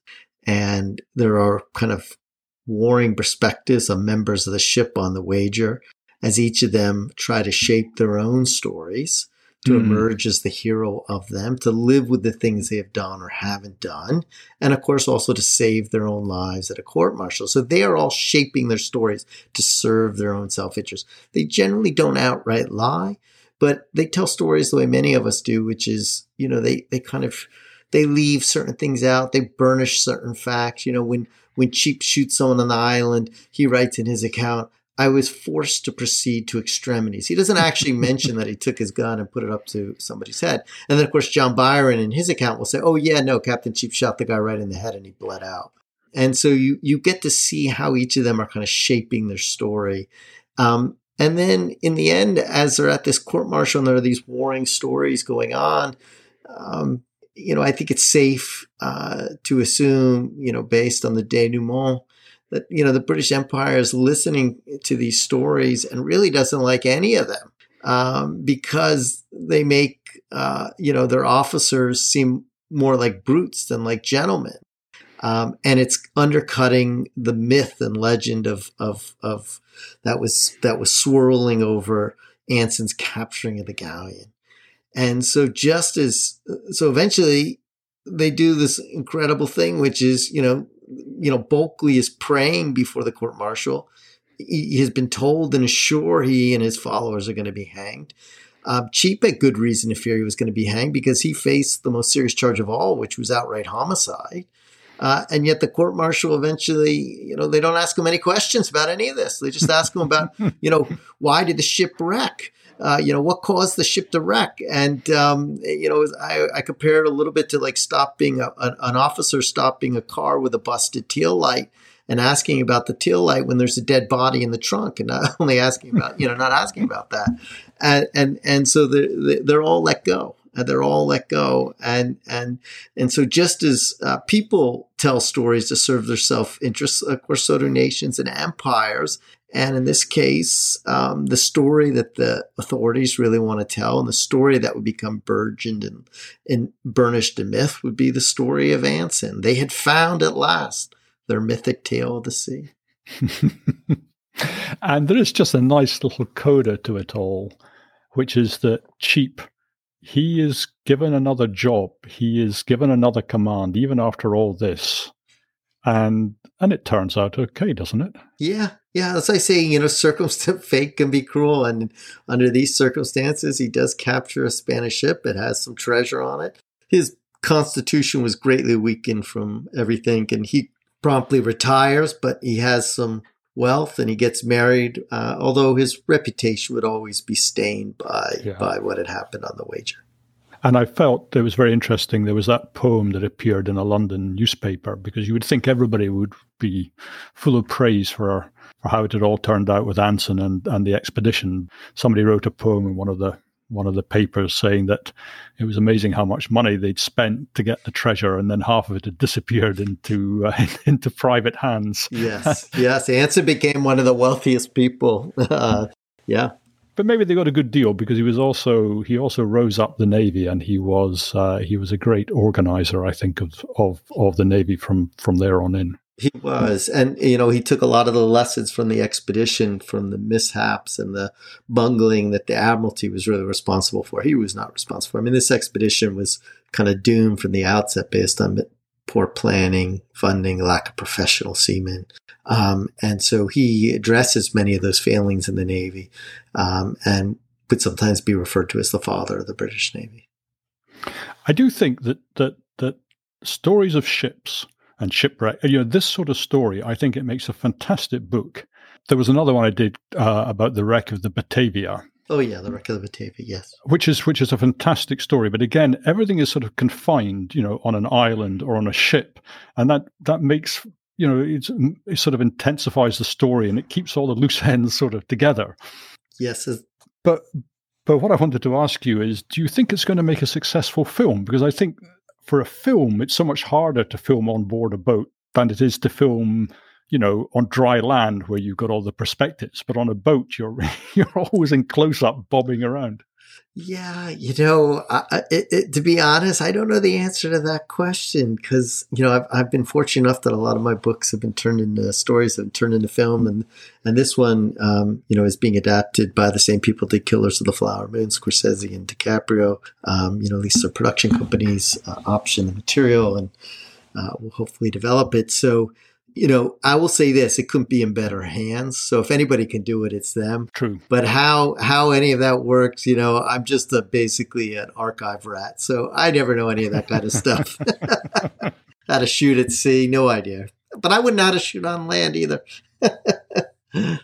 and there are kind of warring perspectives of members of the ship on the wager as each of them try to shape their own stories to mm. emerge as the hero of them, to live with the things they have done or haven't done, and of course also to save their own lives at a court martial. So they are all shaping their stories to serve their own self interest. They generally don't outright lie, but they tell stories the way many of us do, which is, you know, they, they kind of they leave certain things out, they burnish certain facts. You know, when when Cheap shoots someone on the island, he writes in his account, I was forced to proceed to extremities. He doesn't actually mention that he took his gun and put it up to somebody's head. And then, of course, John Byron in his account will say, oh, yeah, no, Captain Cheap shot the guy right in the head and he bled out. And so you, you get to see how each of them are kind of shaping their story. Um, and then in the end, as they're at this court martial and there are these warring stories going on, um, you know, I think it's safe uh, to assume, you know, based on the denouement, that you know the British Empire is listening to these stories and really doesn't like any of them um, because they make uh, you know their officers seem more like brutes than like gentlemen, um, and it's undercutting the myth and legend of of of that was that was swirling over Anson's capturing of the galleon. And so just as so eventually they do this incredible thing, which is, you know, you know, Bulkeley is praying before the court martial. He has been told and is sure he and his followers are going to be hanged. Uh, Cheap had good reason to fear he was going to be hanged because he faced the most serious charge of all, which was outright homicide. Uh, and yet the court martial eventually, you know, they don't ask him any questions about any of this. They just ask him about, you know, why did the ship wreck? Uh, you know, what caused the ship to wreck? And, um, you know, I, I compare it a little bit to like stopping a, an officer stopping a car with a busted tail light and asking about the tail light when there's a dead body in the trunk and not only asking about, you know, not asking about that. And, and, and so they're, they're all let go and they're all let go. And, and, and so just as uh, people tell stories to serve their self interests, of course, so do nations and empires. And in this case, um, the story that the authorities really want to tell and the story that would become burgeoned and, and burnished in myth would be the story of Anson. They had found at last their mythic tale of the sea. and there is just a nice little coda to it all, which is that Cheap, he is given another job, he is given another command, even after all this. And and it turns out okay, doesn't it? Yeah, yeah. As I say, you know, circumstance fate can be cruel, and under these circumstances, he does capture a Spanish ship. It has some treasure on it. His constitution was greatly weakened from everything, and he promptly retires. But he has some wealth, and he gets married. Uh, although his reputation would always be stained by yeah. by what had happened on the wager. And I felt it was very interesting. There was that poem that appeared in a London newspaper because you would think everybody would be full of praise for, for how it had all turned out with Anson and, and the expedition. Somebody wrote a poem in one of the one of the papers saying that it was amazing how much money they'd spent to get the treasure, and then half of it had disappeared into uh, into private hands. yes, yes, Anson became one of the wealthiest people. Uh, yeah, but maybe they got a good deal because he was also he also rose up the navy and he was uh, he was a great organizer I think of of of the navy from from there on in. He was, and you know, he took a lot of the lessons from the expedition, from the mishaps and the bungling that the Admiralty was really responsible for. He was not responsible. I mean, this expedition was kind of doomed from the outset based on poor planning, funding, lack of professional seamen. Um, and so he addresses many of those failings in the Navy um, and would sometimes be referred to as the father of the British Navy. I do think that, that, that stories of ships and shipwreck, you know, this sort of story, I think it makes a fantastic book. There was another one I did uh, about the wreck of the Batavia, Oh yeah, the wreck of the Batavia, yes. Which is which is a fantastic story, but again, everything is sort of confined, you know, on an island or on a ship, and that that makes you know it sort of intensifies the story and it keeps all the loose ends sort of together. Yes, but but what I wanted to ask you is, do you think it's going to make a successful film? Because I think for a film, it's so much harder to film on board a boat than it is to film you know, on dry land where you've got all the perspectives, but on a boat, you're you're always in close up, bobbing around. Yeah, you know, I, it, it, to be honest, I don't know the answer to that question because you know I've, I've been fortunate enough that a lot of my books have been turned into stories, have turned into film, and and this one, um, you know, is being adapted by the same people did Killers of the Flower Moon, Scorsese and DiCaprio. Um, you know, these are production companies uh, option the material and uh, will hopefully develop it. So you know, I will say this: it couldn't be in better hands. So if anybody can do it, it's them. True. But how how any of that works, you know, I'm just a, basically an archive rat, so I never know any of that kind of stuff. how to shoot at sea, no idea. But I wouldn't know how to shoot on land either.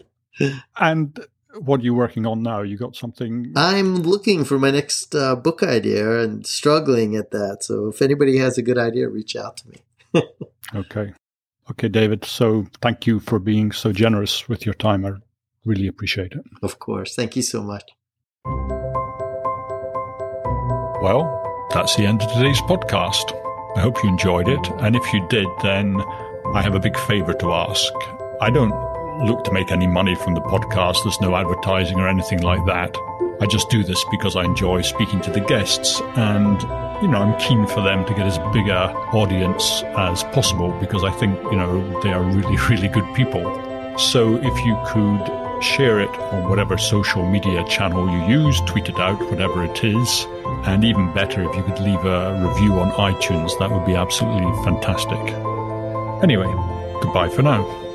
and what are you working on now? You got something? I'm looking for my next uh, book idea and struggling at that. So if anybody has a good idea, reach out to me. okay. Okay, David. So thank you for being so generous with your time. I really appreciate it. Of course. Thank you so much. Well, that's the end of today's podcast. I hope you enjoyed it. And if you did, then I have a big favor to ask. I don't look to make any money from the podcast. There's no advertising or anything like that. I just do this because I enjoy speaking to the guests and you know, I'm keen for them to get as big a audience as possible because I think, you know, they are really, really good people. So if you could share it on whatever social media channel you use, tweet it out, whatever it is, and even better if you could leave a review on iTunes, that would be absolutely fantastic. Anyway, goodbye for now.